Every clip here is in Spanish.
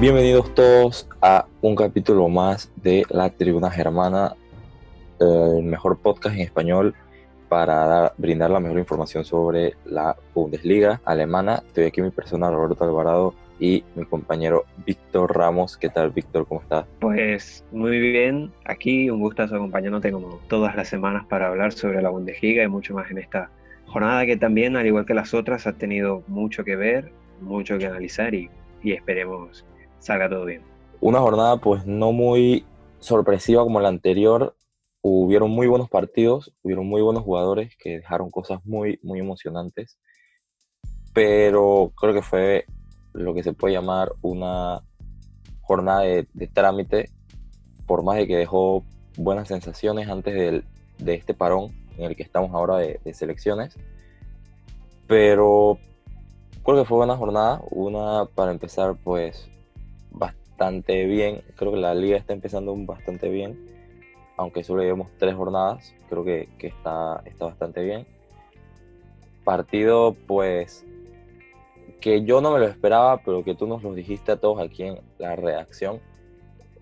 Bienvenidos todos a un capítulo más de La Tribuna Germana, eh, el mejor podcast en español para dar- brindar la mejor información sobre la Bundesliga alemana. Estoy aquí mi persona Roberto Alvarado y mi compañero Víctor Ramos. ¿Qué tal, Víctor? ¿Cómo estás? Pues muy bien, aquí un gustazo acompañándote como todas las semanas para hablar sobre la Bundesliga y mucho más en esta jornada que también, al igual que las otras, ha tenido mucho que ver, mucho que analizar y, y esperemos salga todo bien. Una jornada pues no muy sorpresiva como la anterior. Hubieron muy buenos partidos, hubieron muy buenos jugadores que dejaron cosas muy, muy emocionantes. Pero creo que fue lo que se puede llamar una jornada de, de trámite, por más de que dejó buenas sensaciones antes del- de este parón en el que estamos ahora de, selecciones. Pero creo que fue buena jornada, una para empezar pues bastante bien. Creo que la liga está empezando bastante bien, aunque solo llevamos tres jornadas, creo que, que está, está bastante bien. Partido, pues, que yo no me lo esperaba, pero que tú nos lo dijiste a todos aquí en la redacción.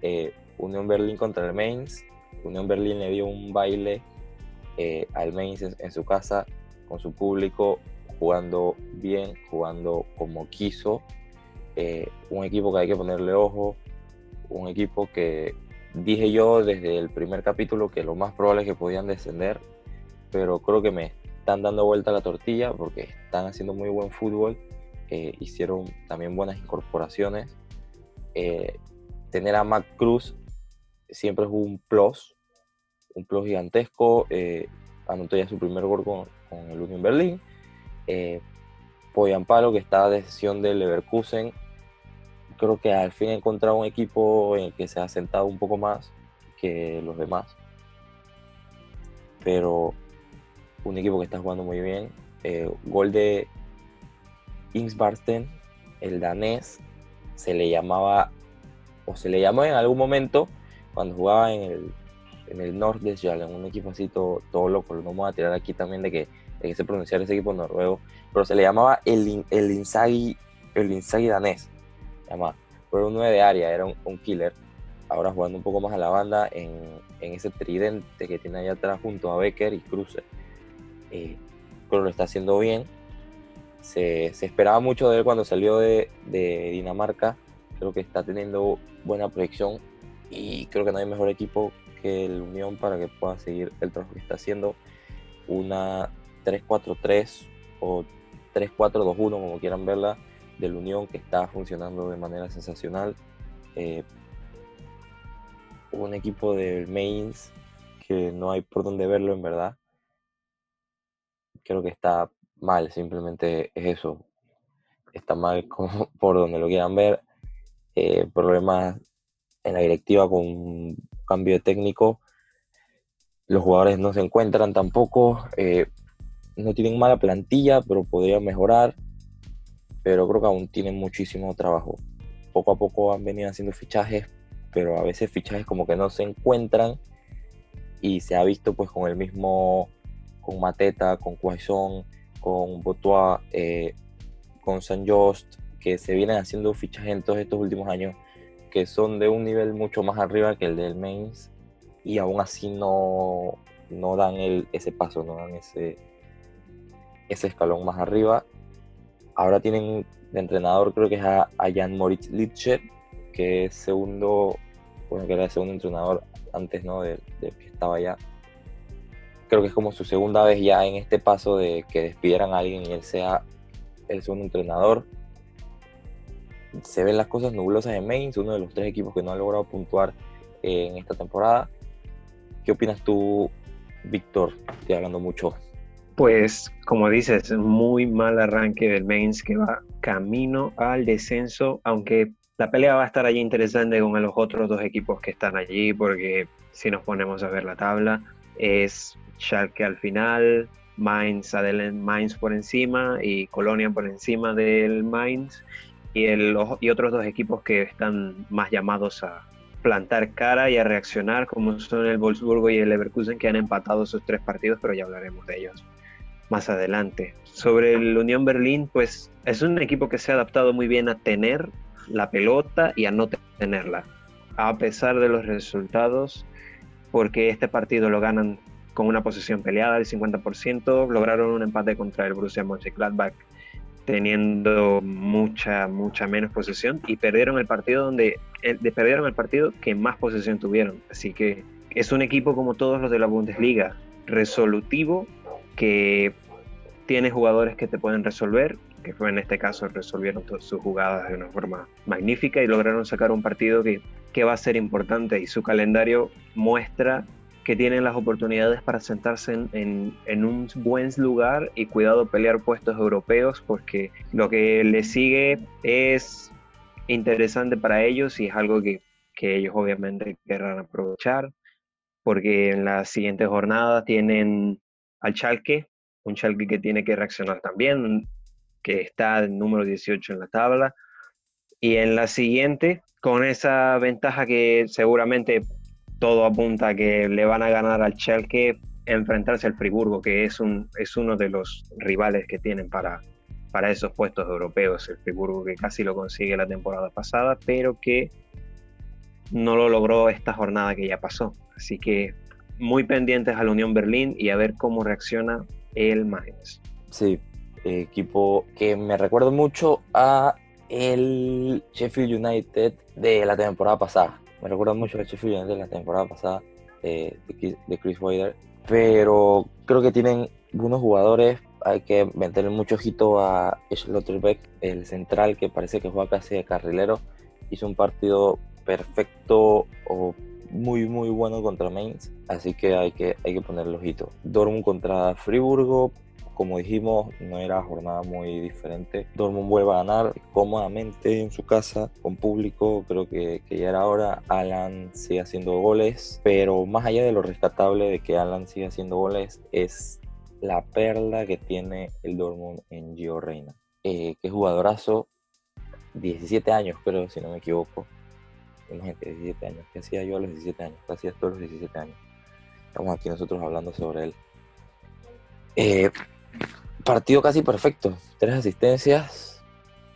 Eh, Unión Berlín contra el Mainz. Unión Berlín le dio un baile eh, al Mainz en, en su casa, con su público, jugando bien, jugando como quiso eh, un equipo que hay que ponerle ojo, un equipo que dije yo desde el primer capítulo que lo más probable es que podían descender, pero creo que me están dando vuelta la tortilla porque están haciendo muy buen fútbol, eh, hicieron también buenas incorporaciones. Eh, tener a Mac Cruz siempre es un plus, un plus gigantesco, anotó ya su primer gol con, con el Union Berlin. Eh, Poyampalo, que está de sesión del Leverkusen, creo que al fin ha encontrado un equipo en el que se ha sentado un poco más que los demás. Pero un equipo que está jugando muy bien. Eh, gol de Ingsbarsten, el danés, se le llamaba, o se le llamó en algún momento, cuando jugaba en el, en el Nordesjylland, un equipo así todo, todo loco. Me voy a tirar aquí también de que, que se pronunciar ese equipo noruego, pero se le llamaba el, el Inzaghi, el Inzaghi danés llamaba. Pero un 9 de área, era un, un killer. Ahora jugando un poco más a la banda en, en ese tridente que tiene allá atrás junto a Becker y Kruse. Eh, lo está haciendo bien. Se, se esperaba mucho de él cuando salió de, de Dinamarca. Creo que está teniendo buena proyección y creo que no hay mejor equipo que el Unión para que pueda seguir el trabajo que está haciendo. Una 3-4-3 o 3-4-2-1, como quieran verla, del Unión que está funcionando de manera sensacional. Eh, un equipo del Mainz que no hay por dónde verlo en verdad. Creo que está mal, simplemente es eso. Está mal por donde lo quieran ver. Eh, problemas en la directiva con un cambio de técnico. Los jugadores no se encuentran tampoco. eh, no tienen mala plantilla, pero podrían mejorar pero creo que aún tienen muchísimo trabajo. Poco a poco han venido haciendo fichajes, pero a veces fichajes como que no se encuentran y se ha visto pues con el mismo, con Mateta, con Quaison, con Botois, eh, con San Just, que se vienen haciendo fichajes en todos estos últimos años que son de un nivel mucho más arriba que el del Mainz y aún así no, no dan el, ese paso, no dan ese, ese escalón más arriba ahora tienen de entrenador creo que es a, Jan Moritz Litscher, que es segundo, bueno, que era el segundo entrenador antes, ¿no? Del que estaba allá. Creo que es como su segunda vez ya en este paso de que despidieran a alguien y él sea el segundo entrenador. Se ven las cosas nublosas en Mainz, uno de los tres equipos que no ha logrado puntuar en esta temporada. ¿Qué opinas tú, Víctor? Estoy hablando mucho. Pues como dices, muy mal arranque del Mainz que va camino al descenso, aunque la pelea va a estar allí interesante con los otros dos equipos que están allí, porque si nos ponemos a ver la tabla, es Schalke al final, Mainz, adel- Mainz por encima y Colonia por encima del Mainz, y, el, y otros dos equipos que están más llamados a plantar cara y a reaccionar, como son el Wolfsburgo y el Leverkusen, que han empatado sus tres partidos, pero ya hablaremos de ellos más adelante. Sobre el Unión Berlín, pues es un equipo que se ha adaptado muy bien a tener la pelota y a no tenerla. A pesar de los resultados, porque este partido lo ganan con una posición peleada del 50%, lograron un empate contra el Borussia Mönchengladbach teniendo mucha, mucha menos posesión y perdieron el partido donde eh, perdieron el partido que más posesión tuvieron. Así que es un equipo como todos los de la Bundesliga, resolutivo, que tiene jugadores que te pueden resolver, que fue en este caso resolvieron sus jugadas de una forma magnífica y lograron sacar un partido que, que va a ser importante y su calendario muestra que tienen las oportunidades para sentarse en, en, un buen lugar y cuidado pelear puestos europeos porque lo que les sigue es interesante para ellos y es algo que, que ellos obviamente querrán aprovechar porque en la siguiente jornada tienen al Schalke, un Schalke que tiene que reaccionar también, que está el número 18 en la tabla, y en la siguiente, con esa ventaja que seguramente todo apunta a que le van a ganar al Schalke enfrentarse al Friburgo, que es, un, es uno de los rivales que tienen para, para esos puestos europeos. El Friburgo que casi lo consigue la temporada pasada, pero que no lo logró esta jornada que ya pasó. Así que muy pendientes a la Unión Berlín y a ver cómo reacciona el Mainz. Sí, equipo que me recuerda mucho a el Sheffield United de la temporada pasada me recuerda mucho a Sheffield de la temporada pasada eh, de, Chris Wilder. Pero creo que tienen buenos jugadores. Hay que meterle mucho ojito a Schlotterbeck, el central que parece que juega casi de carrilero. Hizo un partido perfecto o muy muy bueno contra Mainz, así que hay que, hay que ponerle ojito. Dortmund contra Friburgo, como dijimos, no era jornada muy diferente. Dortmund vuelve a ganar cómodamente en su casa, con público. Creo que, ya era hora. Alan sigue haciendo goles, pero más allá de lo rescatable de que Alan siga haciendo goles, es la perla que tiene el Dortmund en Gio Reina. Eh, que jugadorazo, 17 años, creo, si no me equivoco. Imagínate, 17 años. ¿Qué hacía yo a los 17 años? ¿Qué hacía todos los 17 años? Estamos aquí nosotros hablando sobre él. Eh, partido casi perfecto. Tres asistencias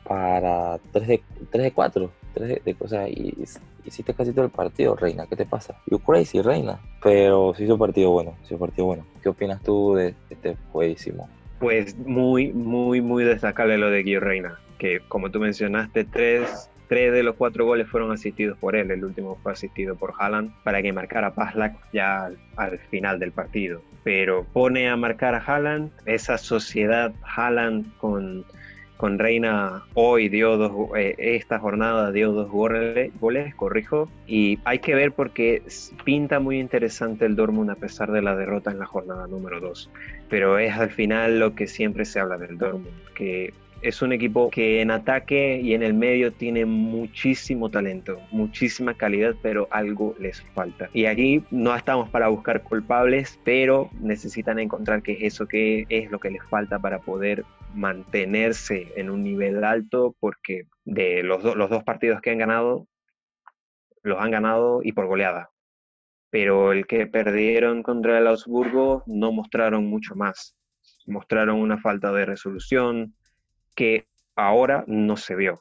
para 3 de, 3 de 4. 3 de, cosas y hiciste casi todo el partido, Reina. ¿Qué te pasa? You crazy, Reina. Pero sí hizo partido bueno. Sí hizo partido bueno. ¿Qué opinas tú de este jueguísimo? Pues muy, muy, muy destacable lo de Guillermo Reina. Que como tú mencionaste, tres Tres de los cuatro goles fueron asistidos por él, el último fue asistido por Haaland para que marcara Pazlak ya al, final del partido. Pero pone a marcar a Haaland, esa sociedad Haaland con, con Reina hoy dio dos, eh, esta jornada dio dos goles, goles, corrijo, y hay que ver porque pinta muy interesante el Dortmund a pesar de la derrota en la jornada número 2, pero es al final lo que siempre se habla del Dortmund, que es un equipo que en ataque y en el medio tiene muchísimo talento, muchísima calidad, pero algo les falta. Y aquí no estamos para buscar culpables, pero necesitan encontrar qué es eso, qué es lo que les falta para poder mantenerse en un nivel alto, porque de los dos partidos que han ganado, los han ganado y por goleada. Pero el que perdieron contra el Augsburgo no mostraron mucho más. Mostraron una falta de resolución, que ahora no se vio.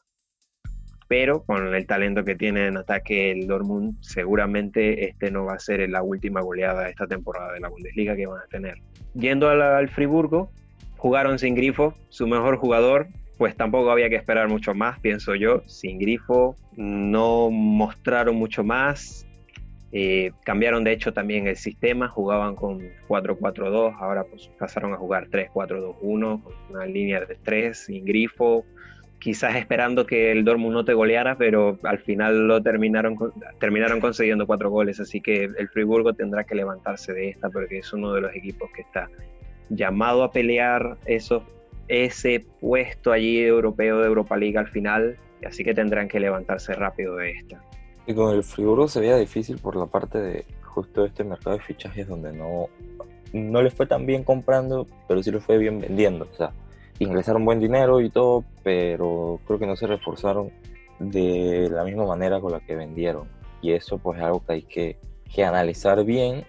Pero con el talento que tiene en ataque el Dortmund, seguramente este no va a ser la última goleada de esta temporada de la Bundesliga que van a tener. Yendo al, Friburgo, jugaron sin grifo, su mejor jugador, pues tampoco había que esperar mucho más, pienso yo. Sin grifo, no mostraron mucho más. Eh, cambiaron de hecho también el sistema, jugaban con 4-4-2, ahora pues pasaron a jugar 3-4-2-1, con una línea de 3 sin grifo, quizás esperando que el Dortmund no te goleara, pero al final lo terminaron, terminaron consiguiendo cuatro goles, así que el Friburgo tendrá que levantarse de esta porque es uno de los equipos que está llamado a pelear eso, ese puesto allí europeo de Europa League al final, así que tendrán que levantarse rápido de esta. Y con el Friburgo se veía difícil por la parte de justo este mercado de fichajes donde no, no les fue tan bien comprando, pero sí les fue bien vendiendo. O sea, ingresaron buen dinero y todo, pero creo que no se reforzaron de la misma manera con la que vendieron. Y eso pues es algo que hay que, que analizar bien,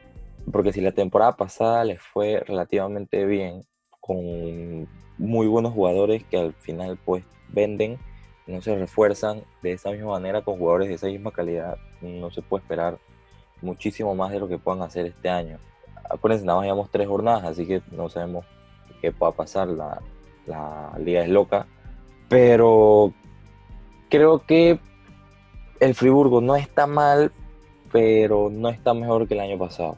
porque si la temporada pasada les fue relativamente bien, con muy buenos jugadores que al final pues venden, no se refuerzan de esa misma manera con jugadores de esa misma calidad, no se puede esperar muchísimo más de lo que puedan hacer este año. Acuérdense, nada más llevamos tres jornadas, así que no sabemos qué pueda pasar. La, la liga es loca. Pero creo que el Friburgo no está mal, pero no está mejor que el año pasado.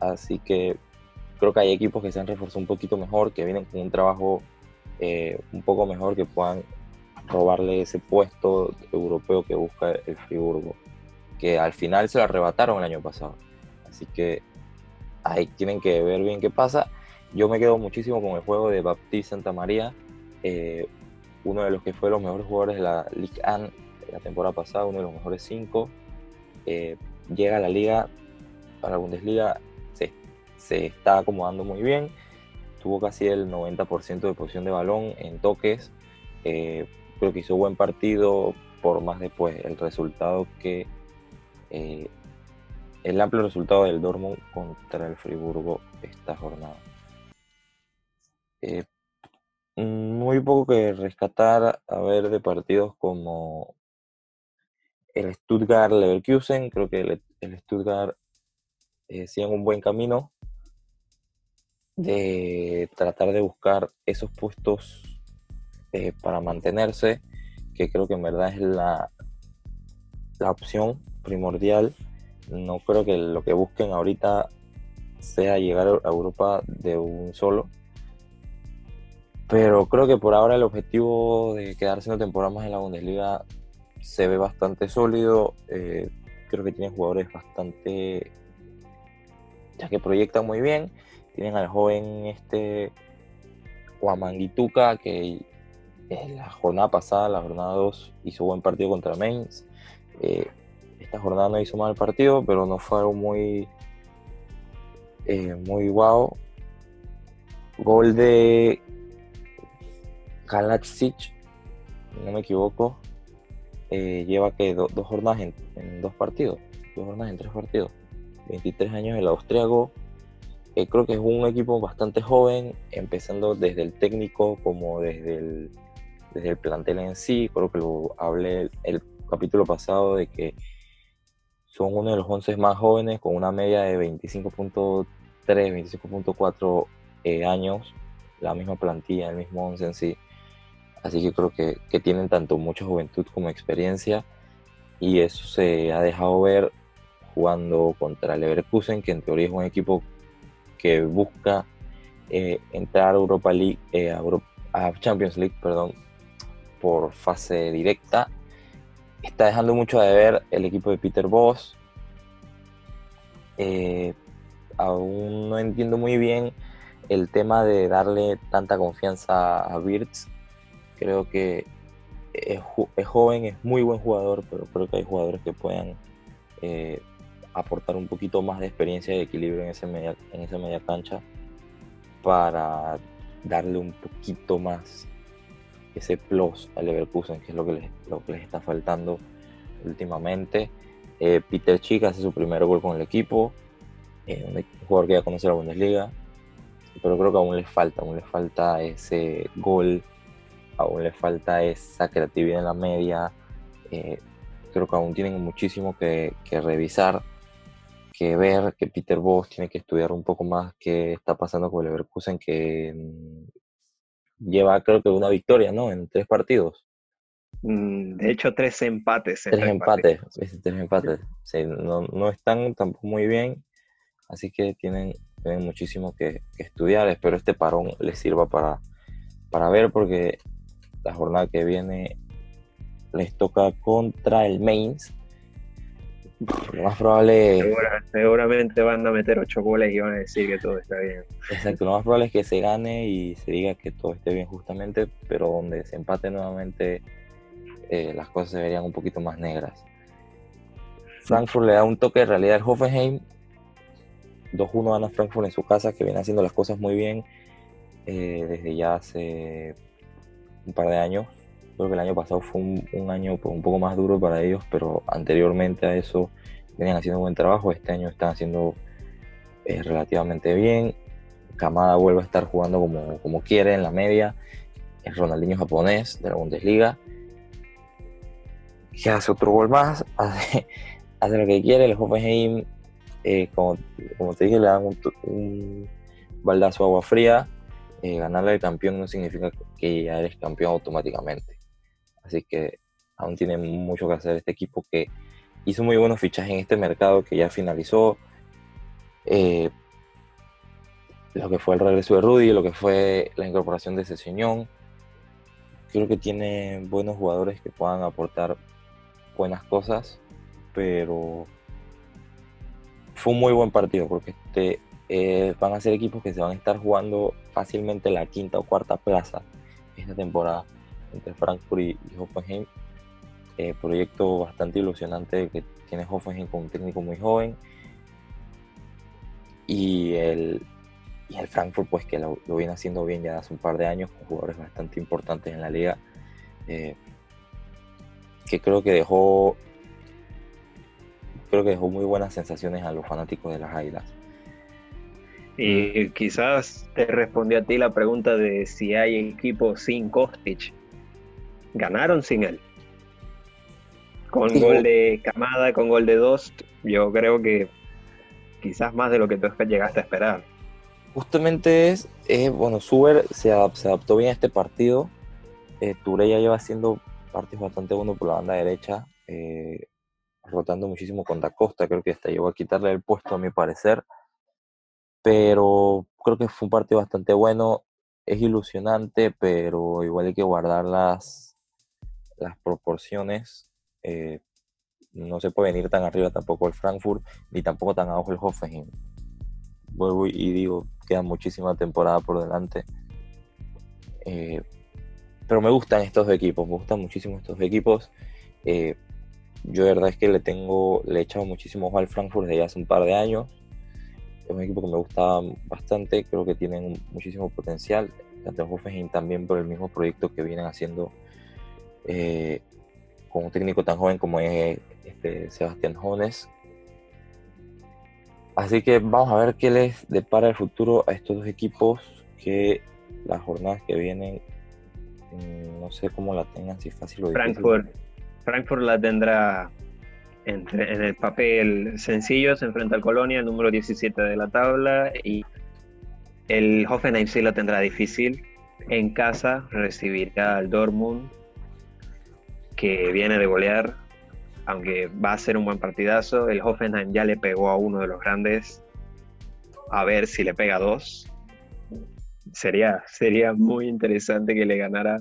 Así que creo que hay equipos que se han reforzado un poquito mejor, que vienen con un trabajo eh, un poco mejor, que puedan robarle ese puesto europeo que busca el Friburgo, que al final se lo arrebataron el año pasado. Así que ahí tienen que ver bien qué pasa. Yo me quedo muchísimo con el juego de Baptiste Santa María, eh, uno de los que fue los mejores jugadores de la Ligue 1 la temporada pasada, uno de los mejores cinco. Eh, llega a la liga, a la Bundesliga, se, se está acomodando muy bien. Tuvo casi el 90% de posición de balón en toques. Eh, creo que hizo buen partido por más después el resultado que eh, el amplio resultado del Dortmund contra el Friburgo esta jornada. Eh, muy poco que rescatar a ver de partidos como el Stuttgart Leverkusen, creo que el, Stuttgart eh, un buen camino de tratar de buscar esos puestos eh, para mantenerse, que creo que en verdad es la, la opción primordial. No creo que lo que busquen ahorita sea llegar a Europa de un solo. Pero creo que por ahora el objetivo de quedarse una temporada más en la Bundesliga se ve bastante sólido. Eh, creo que tiene jugadores bastante. ya que proyectan muy bien. Tienen al joven este. Guamanguituca, que en la jornada pasada, la jornada 2, hizo buen partido contra Mainz. Eh, esta jornada no hizo mal partido, pero no fue algo muy, eh, muy guau. Gol de Galaxic, no me equivoco, eh, lleva que dos jornadas en, dos partidos, dos jornadas en tres partidos. 23 años el austriaco. creo que es un equipo bastante joven, empezando desde el técnico como desde el desde el plantel en sí, creo que lo hablé el, capítulo pasado de que son uno de los 11 más jóvenes con una media de 25.3, 25.4 eh, años, la misma plantilla, el mismo 11 en sí. Así que creo que, que, tienen tanto mucha juventud como experiencia y eso se ha dejado ver jugando contra Leverkusen, que en teoría es un equipo que busca eh, entrar a Europa League, eh, a Champions League, perdón, por fase directa. Está dejando mucho de ver el equipo de Peter Boss. Eh, aún no entiendo muy bien el tema de darle tanta confianza a Birds. Creo que es, joven, es muy buen jugador, pero creo que hay jugadores que puedan eh, aportar un poquito más de experiencia y equilibrio en, ese media, en esa media cancha para darle un poquito más ese plus al Leverkusen, que es lo que les, lo que les está faltando últimamente. Eh, Peter Chick hace su primer gol con el equipo, eh, un jugador que ya conoce la Bundesliga, pero creo que aún le falta, aún le falta ese gol, aún le falta esa creatividad en la media. Eh, creo que aún tienen muchísimo que, que, revisar, que ver, que Peter Boss tiene que estudiar un poco más qué está pasando con el Leverkusen, que lleva creo que una victoria, ¿no? En tres partidos. Mm, de hecho, tres empates. tres, empates, tres empates. no, no, están tampoco muy bien, así que tienen, tienen muchísimo que, estudiar. Espero este parón les sirva para, para ver, porque la jornada que viene les toca contra el Mainz, lo más probable. seguramente van a meter ocho goles y van a decir que todo está bien. Exacto, lo más probable es que se gane y se diga que todo esté bien, justamente, pero donde se empate nuevamente, eh, las cosas se verían un poquito más negras. Frankfurt le da un toque de realidad al Hoffenheim. 2-1 gana Frankfurt en su casa, que viene haciendo las cosas muy bien eh, desde ya hace un par de años. Creo que el año pasado fue un, año pues, un poco más duro para ellos, pero anteriormente a eso venían haciendo buen trabajo. Este año están haciendo eh, relativamente bien. Kamada vuelve a estar jugando como, como quiere en la media. Es Ronaldinho japonés de la Bundesliga. que hace otro gol más, hace, lo que quiere, el Hoffenheim, eh, como, te dije, le dan un, baldazo de agua fría, eh, ganarle al campeón no significa que ya eres campeón automáticamente. Así que aún tiene mucho que hacer este equipo que hizo muy buenos fichajes en este mercado que ya finalizó. Eh, lo que fue el regreso de Rudy, lo que fue la incorporación de Señón. Creo que tiene buenos jugadores que puedan aportar buenas cosas, pero fue un muy buen partido porque este, eh, van a ser equipos que se van a estar jugando fácilmente la quinta o cuarta plaza esta temporada entre Frankfurt y, Hoffenheim. Eh, proyecto bastante ilusionante que tiene Hoffenheim con un técnico muy joven. Y el, y el Frankfurt, pues que lo, viene haciendo bien ya hace un par de años, con jugadores bastante importantes en la liga. Eh, que creo que dejó creo que dejó muy buenas sensaciones a los fanáticos de las Águilas. Y quizás te respondió a ti la pregunta de si hay equipo sin Kostic. Ganaron sin él. Con gol de Camada, con gol de Dost, yo creo que quizás más de lo que tú llegaste a esperar. Justamente es, bueno, Suber se, adaptó bien a este partido. Eh, ya lleva haciendo partidos bastante buenos por la banda derecha. Eh, rotando muchísimo con Da Costa, creo que hasta llegó a quitarle el puesto a mi parecer, pero creo que fue un partido bastante bueno, es ilusionante, pero igual hay que guardar las, las proporciones. Eh, no se puede venir tan arriba tampoco el Frankfurt, ni tampoco tan abajo el Hoffenheim. Vuelvo y digo, queda muchísima temporada por delante. Eh, pero me gustan estos equipos, me gustan muchísimo estos equipos. Eh, yo de verdad es que le tengo, le he echado muchísimo ojo al Frankfurt desde hace un par de años. Es un equipo que me gusta bastante, creo que tienen muchísimo potencial. Tanto el Hoffenheim también por el mismo proyecto que vienen haciendo eh, con un técnico tan joven como es este, Sebastián Jones. Así que vamos a ver qué les depara el futuro a estos dos equipos que las jornadas que vienen mm, no sé cómo la tengan, si es fácil o difícil. Frankfurt Frankfurt la tendrá en, el papel sencillo, se enfrenta al Colonia, el número 17 de la tabla, y el Hoffenheim sí lo tendrá difícil. En casa recibirá al Dortmund, que viene de golear, aunque va a ser un buen partidazo. El Hoffenheim ya le pegó a uno de los grandes, a ver si le pega a dos. Sería, sería muy interesante que le ganara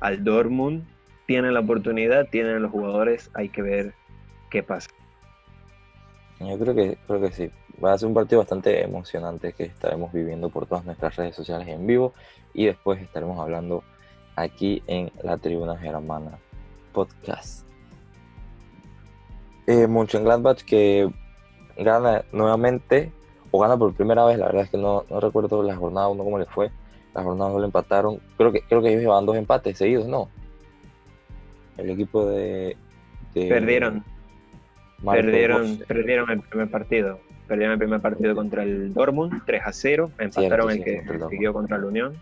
al Dortmund tienen la oportunidad, tienen los jugadores, hay que ver qué pasa. Yo creo que, creo que sí. Va a ser un partido bastante emocionante que estaremos viviendo por todas nuestras redes sociales en vivo y después estaremos hablando aquí en la Tribuna Germana Podcast. Eh, Mönchengladbach que gana nuevamente o gana por primera vez, la verdad es que no, no recuerdo la jornada 1 cómo le fue. La jornada 2 lo empataron. Creo que, creo que ellos llevaban dos empates seguidos, ¿no? el equipo de... perdieron. Perdieron, perdieron el primer partido. Perdieron el primer partido contra el Dortmund, 3 a 0. Empataron el que siguió contra la Unión.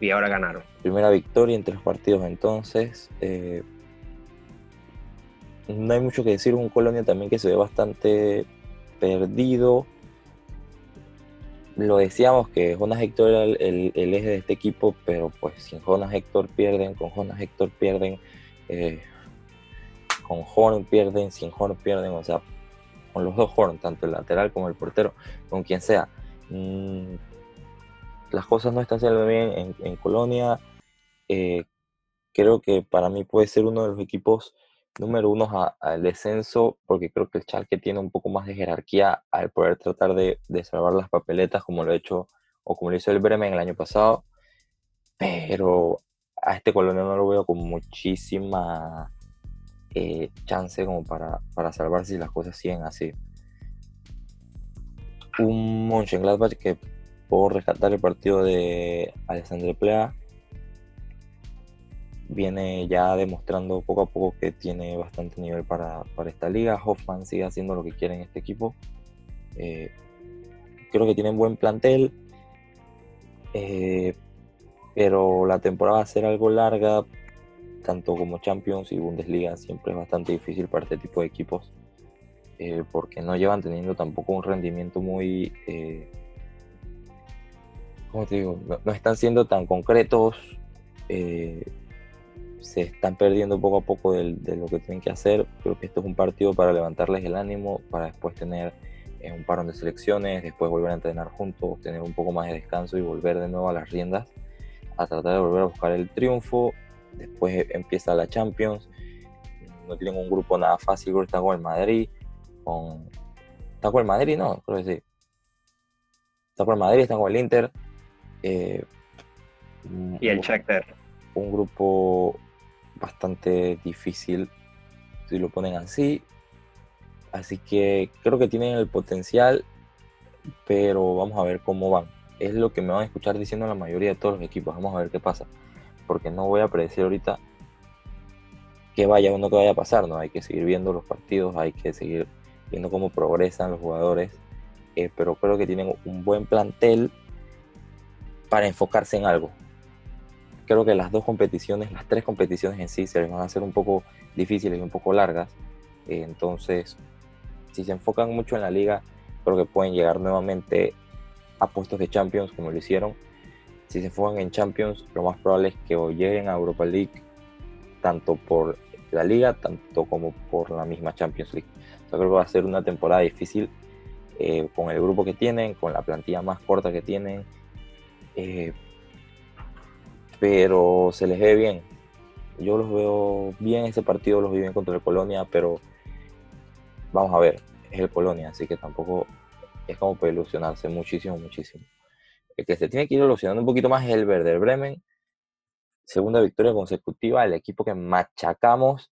Y ahora ganaron. Primera victoria en tres partidos entonces. Eh, no hay mucho que decir. Un Colonia también que se ve bastante perdido. Lo decíamos que Jonas Héctor era el, eje de este equipo, pero pues sin Jonas Héctor pierden, con Jonas Héctor pierden, eh, con Horn pierden, sin Horn pierden, o sea, con los dos Horn, tanto el lateral como el portero, con quien sea. Mm, las cosas no están saliendo bien en, Colonia. Eh, creo que para mí puede ser uno de los equipos número uno al descenso, porque creo que el Schalke tiene un poco más de jerarquía al poder tratar de, salvar las papeletas, como lo ha hecho o como lo hizo el Bremen el año pasado. Pero a este Colonia no lo veo con muchísima eh, chance como para, para salvar si las cosas siguen así. Un Mönchengladbach que por rescatar el partido de Alessandro Plea viene ya demostrando poco a poco que tiene bastante nivel para, esta liga. Hoffman sigue haciendo lo que quiere en este equipo. Eh, creo que tienen buen plantel. Eh, pero la temporada va a ser algo larga, tanto como Champions y Bundesliga, siempre es bastante difícil para este tipo de equipos, eh, porque no llevan teniendo tampoco un rendimiento muy, ¿cómo te digo? No, están siendo tan concretos, se están perdiendo poco a poco de, lo que tienen que hacer. Creo que esto es un partido para levantarles el ánimo, para después tener un parón de selecciones, después volver a entrenar juntos, tener un poco más de descanso y volver de nuevo a las riendas, a tratar de volver a buscar el triunfo después empieza la Champions, no tienen un grupo nada fácil, creo que están con el Madrid, con... ¿Está con el Madrid? No, creo que sí. Está con el Madrid, están con el Inter. Eh, y el Shakhtar. Un grupo bastante difícil, si lo ponen así. Así que creo que tienen el potencial, pero vamos a ver cómo van. Es lo que me van a escuchar diciendo la mayoría de todos los equipos. Vamos a ver qué pasa porque no voy a predecir ahorita que vaya o no que vaya a pasar, ¿no? Hay que seguir viendo los partidos, hay que seguir viendo cómo progresan los jugadores, eh, pero creo que tienen un buen plantel para enfocarse en algo. Creo que las dos competiciones, las tres competiciones en sí, se van a hacer un poco difíciles y un poco largas. Eh, entonces, si se enfocan mucho en la liga, creo que pueden llegar nuevamente a puestos de Champions como lo hicieron si se enfocan en Champions, lo más probable es que lleguen a Europa League, tanto por la liga, tanto como por la misma Champions League. Yo creo que va a ser una temporada difícil eh, con el grupo que tienen, con la plantilla más corta que tienen, eh, pero se les ve bien. Yo los veo bien ese partido, los vi bien contra el Colonia, pero vamos a ver, es el Colonia, así que tampoco es como para ilusionarse muchísimo, muchísimo. El que se tiene que ir ilusionando un poquito más es el Werder Bremen. Segunda victoria consecutiva, el equipo que machacamos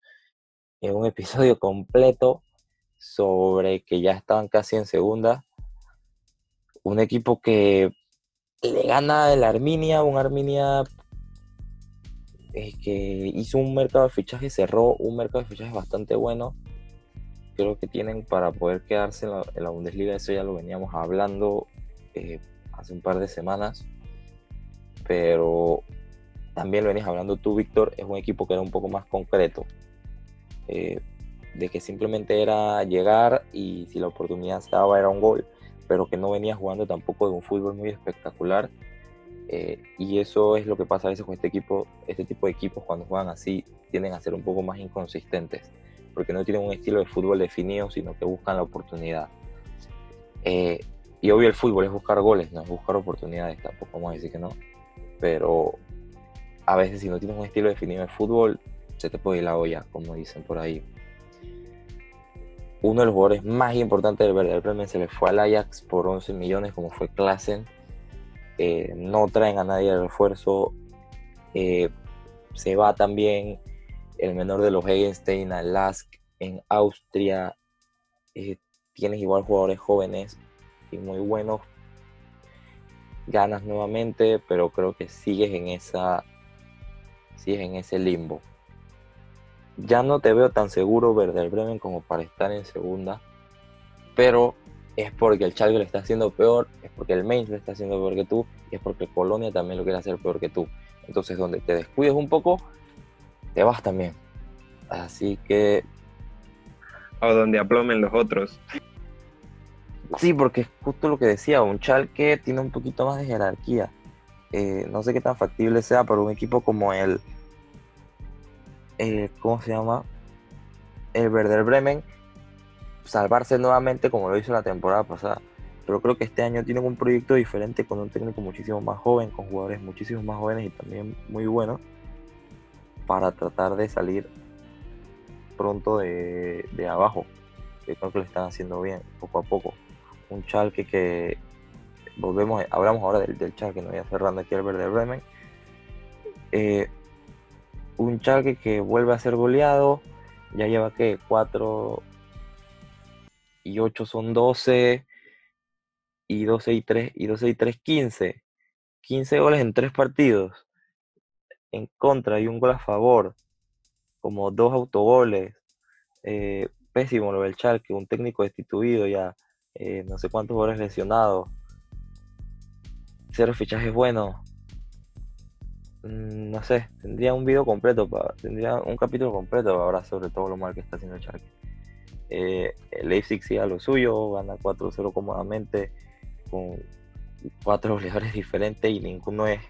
en un episodio completo sobre que ya estaban casi en segunda. Un equipo que le gana el Arminia, un Arminia eh, que hizo un mercado de fichajes, cerró un mercado de fichajes bastante bueno. Creo que tienen para poder quedarse en la, Bundesliga, eso ya lo veníamos hablando. Eh, hace un par de semanas, pero también lo venís hablando tú, Víctor, es un equipo que era un poco más concreto, eh, de que simplemente era llegar y si la oportunidad se daba era un gol, pero que no venía jugando tampoco de un fútbol muy espectacular. Eh, y eso es lo que pasa a veces con este equipo, este tipo de equipos cuando juegan así tienden a ser un poco más inconsistentes, porque no tienen un estilo de fútbol definido, sino que buscan la oportunidad. Eh, y obvio el fútbol es buscar goles, no es buscar oportunidades, tampoco vamos a decir que no. Pero a veces si no tienes un estilo definido de fútbol, se te puede ir la olla, como dicen por ahí. Uno de los jugadores más importantes del Werder Bremen se le fue al Ajax por 11 millones, como fue Klassen. Eh, no traen a nadie de refuerzo. Eh, se va también el menor de los Hegenstein al Lask en Austria. Eh, tienes igual jugadores jóvenes muy buenos. Ganas nuevamente, pero creo que sigues en esa sigues en ese limbo. Ya no te veo tan seguro Werder Bremen como para estar en segunda, pero es porque el Schalke lo está haciendo peor, es porque el Mainz lo está haciendo peor que tú, y es porque Colonia también lo quiere hacer peor que tú. Entonces, donde te descuides un poco, te vas también. Así que. O donde aplomen los otros. Sí, porque es justo lo que decía, un Chalke tiene un poquito más de jerarquía. Eh, no sé qué tan factible sea para un equipo como el, eh, ¿cómo se llama? El Werder Bremen, salvarse nuevamente como lo hizo la temporada pasada. Pero creo que este año tienen un proyecto diferente con un técnico muchísimo más joven, con jugadores muchísimo más jóvenes y también muy buenos, para tratar de salir pronto de, abajo. Yo creo que lo están haciendo bien, poco a poco un Chalke que volvemos, hablamos ahora del, del Chalke, no voy a cerrando aquí el Verde Bremen. Eh, un Chalke que vuelve a ser goleado, ya lleva que 4 y 8 son 12 y 12 y 3 y 12 y 3 15. 15 goles en 3 partidos. En contra y un gol a favor. Como dos autogoles. Eh, pésimo lo del Chalke, un técnico destituido ya. Eh, no sé cuántos jugadores lesionados, cero fichajes buenos. mm, no sé, tendría un video completo, para, tendría un capítulo completo ahora sobre todo lo mal que está haciendo el Schalke. Eh, el Leipzig sigue a lo suyo, gana 4-0 cómodamente con cuatro goleadores diferentes y ninguno es...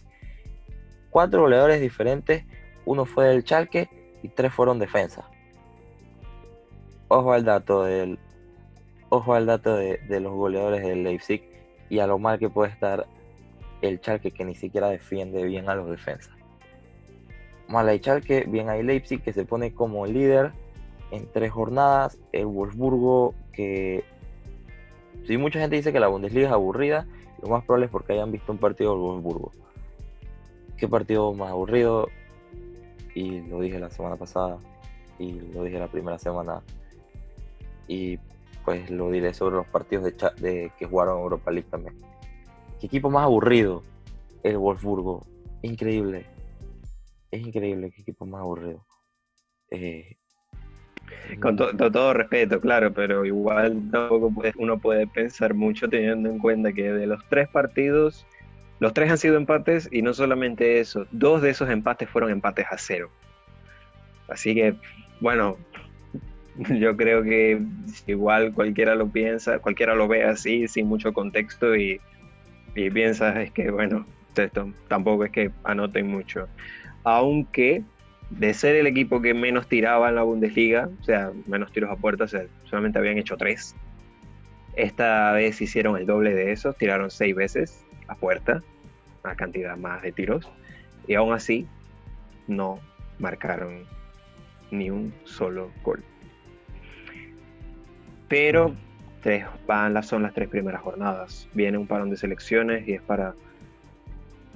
Cuatro goleadores diferentes, uno fue del Schalke y tres fueron defensa. Ojo al dato del... Ojo al dato de, de los goleadores del Leipzig y a lo mal que puede estar el Schalke que ni siquiera defiende bien a los defensas. Mal hay Schalke, bien hay Leipzig que se pone como líder en tres jornadas. El Wolfsburgo que si mucha gente dice que la Bundesliga es aburrida, lo más probable es porque hayan visto un partido del Wolfsburgo. ¿Qué partido más aburrido? Y lo dije la semana pasada y lo dije la primera semana. Y pues lo diré sobre los partidos de, que jugaron Europa League también. ¿Qué equipo más aburrido? El Wolfsburgo. Increíble. Es increíble qué equipo más aburrido. Eh, con todo respeto, claro, pero igual tampoco uno puede pensar mucho teniendo en cuenta que de los tres partidos, los tres han sido empates y no solamente eso, dos de esos empates fueron empates a cero. Así que, bueno, yo creo que igual cualquiera lo piensa, cualquiera lo ve así, sin mucho contexto y y es que, bueno, esto tampoco es que anoten mucho. Aunque de ser el equipo que menos tiraba en la Bundesliga, o sea, menos tiros a puerta, solamente habían hecho tres. Esta vez hicieron el doble de eso, tiraron seis veces a puerta, una cantidad más de tiros, y aún así no marcaron ni un solo gol. Pero tres, van, son las tres primeras jornadas. Viene un parón de selecciones y es para,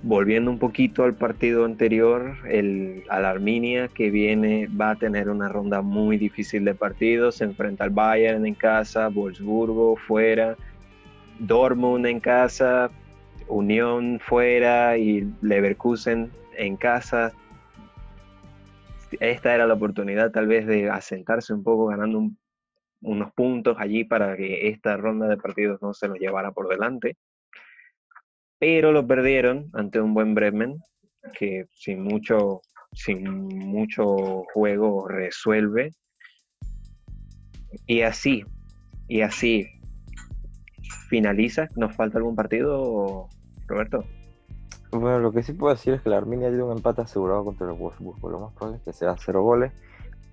volviendo un poquito al partido anterior, el, a la Arminia que viene va a tener una ronda muy difícil de partidos. Se enfrenta al Bayern en casa, Wolfsburgo fuera, Dortmund en casa, Unión fuera y Leverkusen en casa. Esta era la oportunidad tal vez de asentarse un poco ganando un unos puntos allí para que esta ronda de partidos no se los llevara por delante. Pero lo perdieron ante un buen Bremen que sin mucho, sin mucho juego resuelve. Y así, y así finaliza. ¿Nos falta algún partido, Roberto? Bueno, lo que sí puedo decir es que la Arminia tiene un empate asegurado contra el Wolfsburg. Lo más probable es que sea cero goles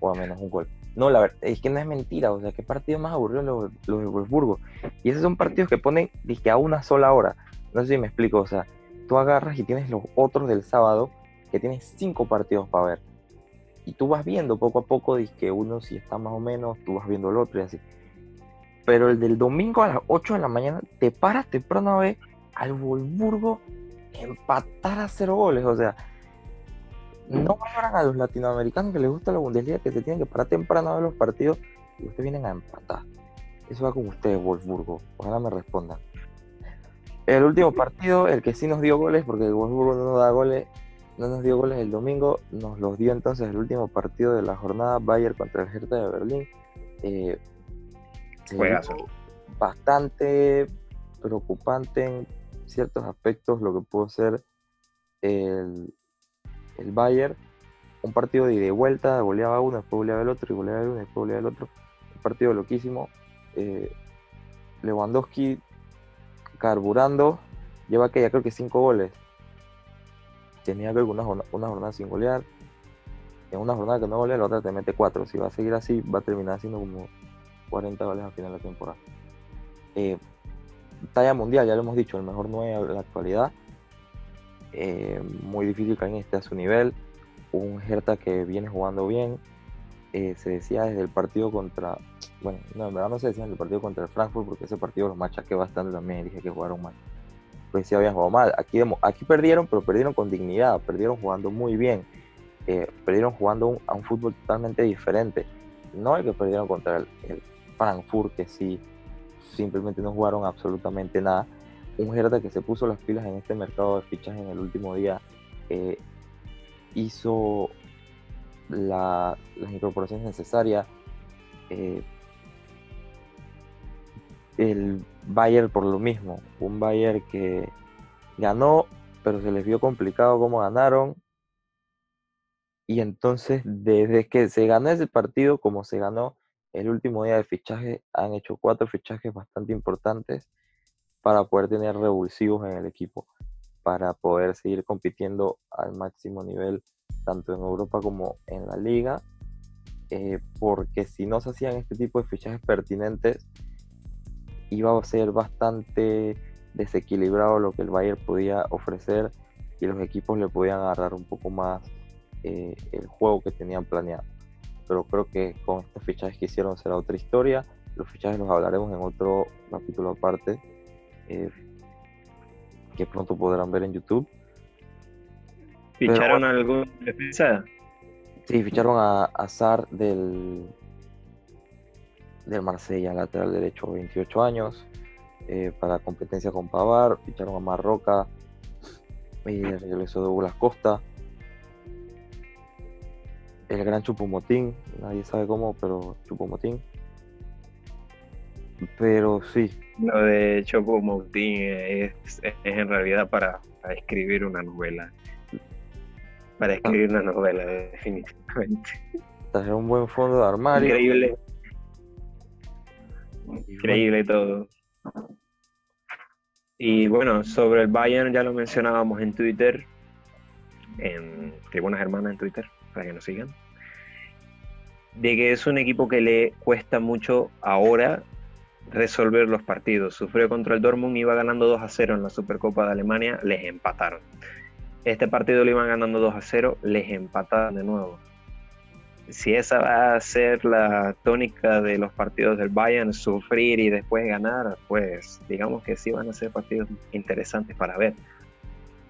o a menos un gol. No, la verdad, es que no es mentira, o sea, qué partido más aburrido los, los de Wolfsburgo. Y esos son partidos que ponen, dije, a una sola hora. No sé si me explico, o sea, tú agarras y tienes los otros del sábado, que tienes cinco partidos para ver. Y tú vas viendo poco a poco, que uno si está más o menos, tú vas viendo el otro y así. Pero el del domingo a las 8 de la mañana, te paras temprano a ver al Wolfsburgo empatar a cero goles, o sea, no valoran a los latinoamericanos que les gusta la Bundesliga que se tienen que parar temprano a ver los partidos y ustedes vienen a empatar. Eso va con ustedes, Wolfsburgo. Ojalá me respondan. El último partido, el que sí nos dio goles, porque el Wolfsburgo no nos da goles, no nos dio goles el domingo, nos los dio entonces el último partido de la jornada Bayern contra el Hertha de Berlín. Eh, bastante preocupante en ciertos aspectos lo que pudo ser el, el Bayern, un partido de ida y vuelta, goleaba uno, después goleaba el otro, y goleaba el uno, después goleaba el otro. Un partido loquísimo. Eh, Lewandowski carburando, lleva que ya creo que cinco goles. Tenía que una, una jornada sin golear. En una jornada que no golea, la otra te mete cuatro. Si va a seguir así, va a terminar siendo como 40 goles al final de la temporada. Eh, talla mundial, ya lo hemos dicho, el mejor 9 de la actualidad. Eh, muy difícil que alguien esté a su nivel. Un Hertha que viene jugando bien. Eh, se decía desde el partido contra. Bueno, no, en verdad no se decía desde el partido contra el Frankfurt porque ese partido los machaqué bastante también. Dije que jugaron mal. Pues sí habían jugado mal. Aquí, aquí perdieron, pero perdieron con dignidad. Perdieron jugando muy bien. Eh, perdieron jugando a un fútbol totalmente diferente. No el que perdieron contra el, Frankfurt, que sí simplemente no jugaron absolutamente nada un Hertha que se puso las pilas en este mercado de fichas en el último día eh, hizo las incorporaciones necesarias. Eh, el Bayern por lo mismo, un Bayern que ganó, pero se les vio complicado cómo ganaron. Y entonces, desde que se ganó ese partido, como se ganó el último día de fichaje, han hecho cuatro fichajes bastante importantes para poder tener revulsivos en el equipo, para poder seguir compitiendo al máximo nivel, tanto en Europa como en la liga, eh, porque si no se hacían este tipo de fichajes pertinentes, iba a ser bastante desequilibrado lo que el Bayern podía ofrecer y los equipos le podían agarrar un poco más eh, el juego que tenían planeado. Pero creo que con estos fichajes que hicieron será otra historia. Los fichajes los hablaremos en otro capítulo aparte eh, que pronto podrán ver en YouTube. ¿Ficharon a algún defensa? Sí, ficharon a Azar del, del Marsella, lateral derecho, 28 años, eh, para competencia con Pavar. Ficharon a Marroca, y regresó Douglas Costa el gran Chupomotín, nadie sabe cómo, pero Chupomotín. Pero sí. Lo de Chupomotín es, es, en realidad para, escribir una novela. Para ah. escribir una novela, definitivamente. Traer un buen fondo de armario. Increíble. Increíble todo. Y bueno, sobre el Bayern ya lo mencionábamos en Twitter, en Tribunas Hermanas en Twitter para que nos sigan, de que es un equipo que le cuesta mucho ahora resolver los partidos. Sufrió contra el Dortmund, iba ganando 2 a 0 en la Supercopa de Alemania, les empataron. Este partido lo iban ganando 2 a 0, les empataron de nuevo. Si esa va a ser la tónica de los partidos del Bayern, sufrir y después ganar, pues digamos que sí van a ser partidos interesantes para ver.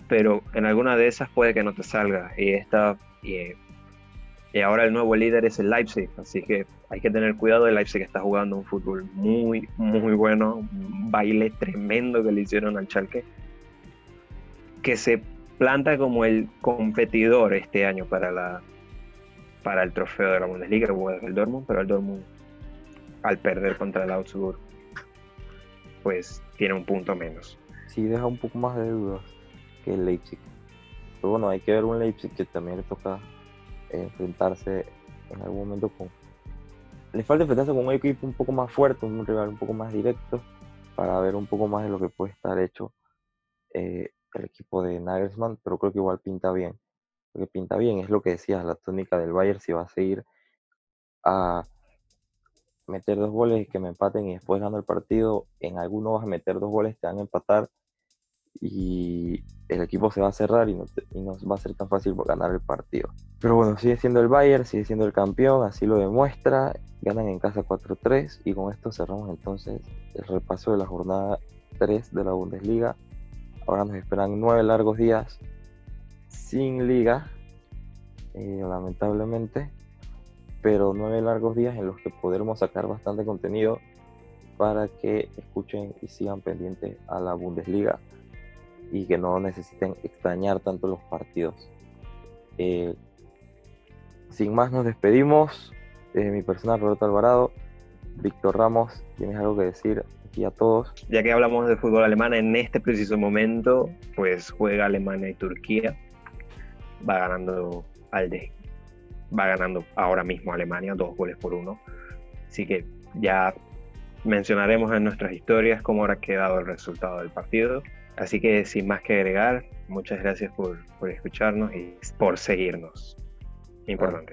Pero en alguna de esas puede que no te salga. Y esta y ahora el nuevo líder es el Leipzig, así que hay que tener cuidado. El Leipzig está jugando un fútbol muy, muy bueno, un baile tremendo que le hicieron al Schalke, que se planta como el competidor este año para la para el trofeo de la Bundesliga, el Dortmund, pero el Dortmund al perder contra el Augsburg, pues tiene un punto menos. Sí, deja un poco más de dudas que el Leipzig. Pero bueno, hay que ver un Leipzig que también le toca enfrentarse en algún momento con... Le falta enfrentarse con un equipo un poco más fuerte, un rival un poco más directo, para ver un poco más de lo que puede estar hecho eh, el equipo de Nagelsmann, pero creo que igual pinta bien. Lo que pinta bien es lo que decías, la tónica del Bayern, si va a seguir a meter dos goles y que me empaten y después gano el partido, en alguno vas a meter dos goles, te van a empatar y el equipo se va a cerrar y no, va a ser tan fácil ganar el partido. Pero bueno, sigue siendo el Bayern, sigue siendo el campeón, así lo demuestra. Ganan en casa 4-3 y con esto cerramos entonces el repaso de la jornada 3 de la Bundesliga. Ahora nos esperan nueve largos días sin liga, eh, lamentablemente, pero nueve largos días en los que podremos sacar bastante contenido para que escuchen y sigan pendientes a la Bundesliga y que no necesiten extrañar tanto los partidos. Eh, sin más nos despedimos. Eh, mi persona Roberto Alvarado, Víctor Ramos, ¿tienes algo que decir aquí a todos? Ya que hablamos de fútbol alemán en este preciso momento, pues juega Alemania y Turquía. Va ganando al de, va ganando ahora mismo Alemania dos goles por uno. Así que ya mencionaremos en nuestras historias cómo habrá quedado el resultado del partido. Así que sin más que agregar, muchas gracias por, escucharnos y por seguirnos. Importante.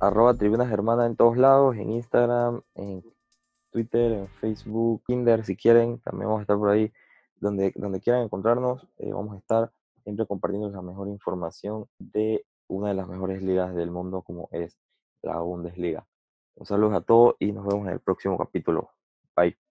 arroba Tribunas Hermanas en todos lados, en Instagram, en Twitter, en Facebook, Tinder, si quieren, también vamos a estar por ahí. Donde, donde quieran encontrarnos, eh, vamos a estar siempre compartiendo la mejor información de una de las mejores ligas del mundo como es la Bundesliga. Un saludo a todos y nos vemos en el próximo capítulo. Bye.